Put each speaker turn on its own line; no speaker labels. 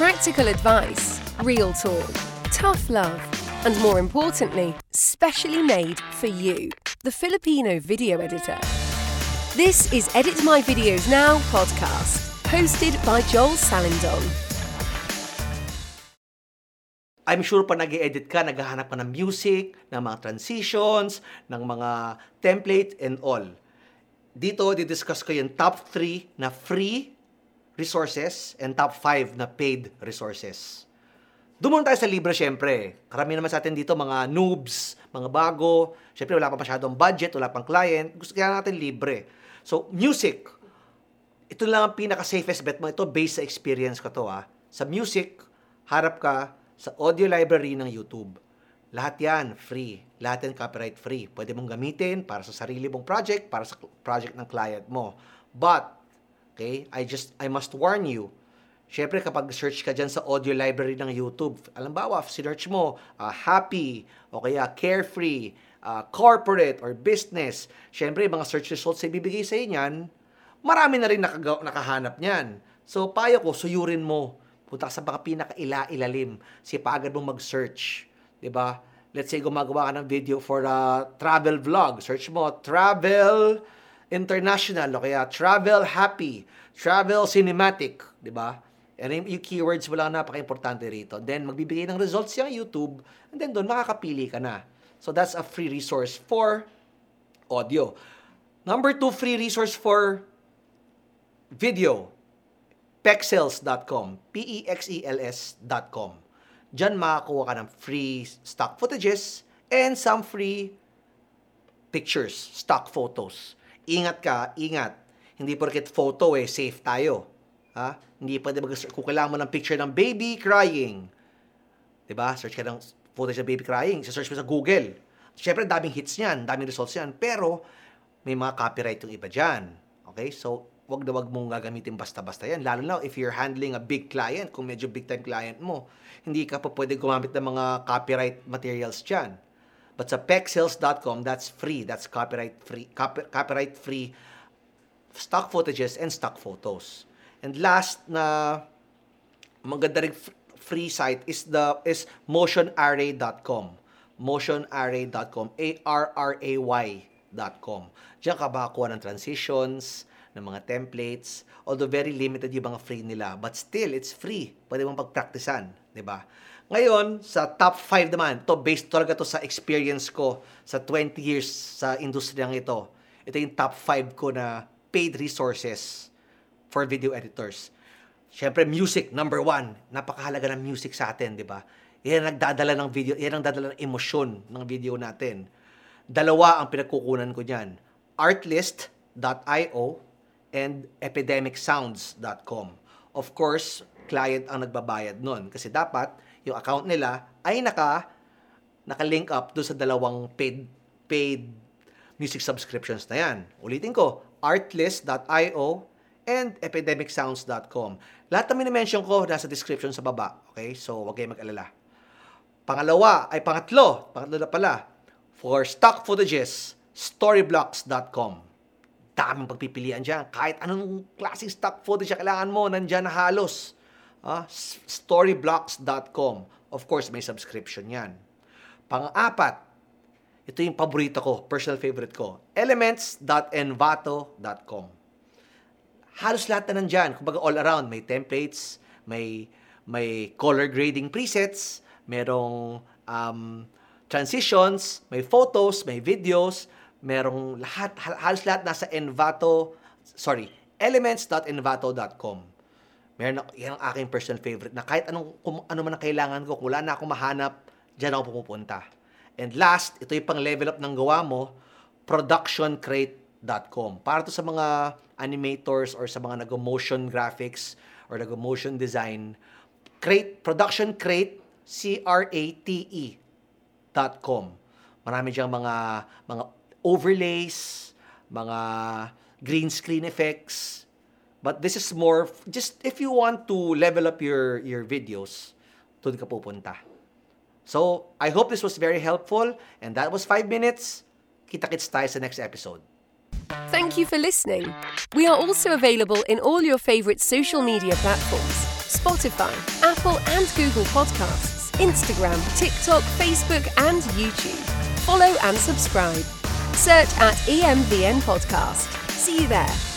Practical advice, real talk, tough love, and more importantly, specially made for you, the Filipino video editor. This is Edit My Videos Now podcast, hosted by Joel Salindon.
I'm sure pa nag edit ka, naghahanap ka ng music, ng mga transitions, ng mga template and all. Dito, didiscuss ko yung top 3 na free resources and top 5 na paid resources. Doon tayo sa libre syempre. Karami naman sa atin dito mga noobs, mga bago. Syempre wala pa masyadong budget, wala pang client. Gusto kaya natin libre. So, music. Ito lang ang pinaka-safest bet mo. Ito based sa experience ko to ah. Sa music, harap ka sa audio library ng YouTube. Lahat yan, free. Lahat yan copyright free. Pwede mong gamitin para sa sarili mong project, para sa project ng client mo. But, okay, I just, I must warn you, Siyempre, kapag search ka dyan sa audio library ng YouTube, alam ba, search mo, uh, happy, o kaya carefree, uh, corporate, or business. Siyempre, mga search results na ibibigay sa inyan, marami na rin nakaga- nakahanap niyan. So, payo ko, suyurin mo. Punta ka sa mga pinaka-ila-ilalim. Sipagad mo mag-search. ba? Let's say, gumagawa ka ng video for a travel vlog. Search mo, travel international, o kaya travel happy, travel cinematic, 'di ba? And yung keywords mo lang napaka-importante rito. Then, magbibigay ng results yung YouTube, and then doon makakapili ka na. So, that's a free resource for audio. Number two, free resource for video. Pexels.com. P-E-X-E-L-S.com. Diyan makakuha ka ng free stock footages and some free pictures, stock photos. Ingat ka, ingat. Hindi porket photo eh, safe tayo Ha? Hindi pwede mag kung kailangan mo ng picture ng baby crying. 'Di ba? Search ka ng footage ng baby crying, search mo sa Google. Siyempre, daming hits niyan, daming results niyan, pero may mga copyright yung iba diyan. Okay? So, wag na wag mong gagamitin basta-basta yan. Lalo na if you're handling a big client, kung medyo big time client mo, hindi ka pa pwede gumamit ng mga copyright materials diyan. But sa pexels.com, that's free. That's copyright free, copy, copyright free stock footages and stock photos. And last na maganda ring free site is the is motionarray.com. motionarray.com, A R R A Y.com. Diyan ka makakuha ng transitions, ng mga templates, although very limited yung mga free nila, but still it's free. Pwede mong pagpraktisan, 'di ba? Ngayon, sa top 5 naman, to based talaga to sa experience ko sa 20 years sa industriyang ito. Ito yung top 5 ko na paid resources for video editors. Siyempre, music, number one. Napakahalaga ng music sa atin, di ba? Yan ang nagdadala ng video, yan ang dadala ng emosyon ng video natin. Dalawa ang pinagkukunan ko diyan. artlist.io and epidemicsounds.com. Of course, client ang nagbabayad nun kasi dapat yung account nila ay naka naka-link up do sa dalawang paid paid music subscriptions na yan. Ulitin ko, artlist.io and epidemicsounds.com. Lahat na minimension ko nasa description sa baba. Okay? So, huwag kayong mag-alala. Pangalawa, ay pangatlo, pangatlo na pala, for stock footages, storyblocks.com. Daming pagpipilian dyan. Kahit anong klaseng stock footage kailangan mo, nandyan na halos. Uh, storyblocks.com. Of course, may subscription yan. Pang-apat, ito yung paborito ko, personal favorite ko, elements.envato.com halos lahat na nandyan. Kumbaga all around, may templates, may may color grading presets, merong um, transitions, may photos, may videos, merong lahat, halos lahat nasa Envato, sorry, elements.envato.com. Meron ako, yan ang aking personal favorite na kahit anong, kung, ano man ang kailangan ko, kung wala na akong mahanap, dyan ako pumupunta. And last, ito yung pang level up ng gawa mo, productioncrate.com. Para to sa mga animators or sa mga nag-motion graphics or nag-motion design, create, production crate, C-R-A-T-E dot com. Marami diyang mga, mga overlays, mga green screen effects. But this is more, just if you want to level up your, your videos, doon ka pupunta. So, I hope this was very helpful. And that was 5 minutes. Kita-kits tayo sa next episode.
Thank you for listening. We are also available in all your favourite social media platforms Spotify, Apple and Google Podcasts, Instagram, TikTok, Facebook, and YouTube. Follow and subscribe. Search at EMVN Podcast. See you there.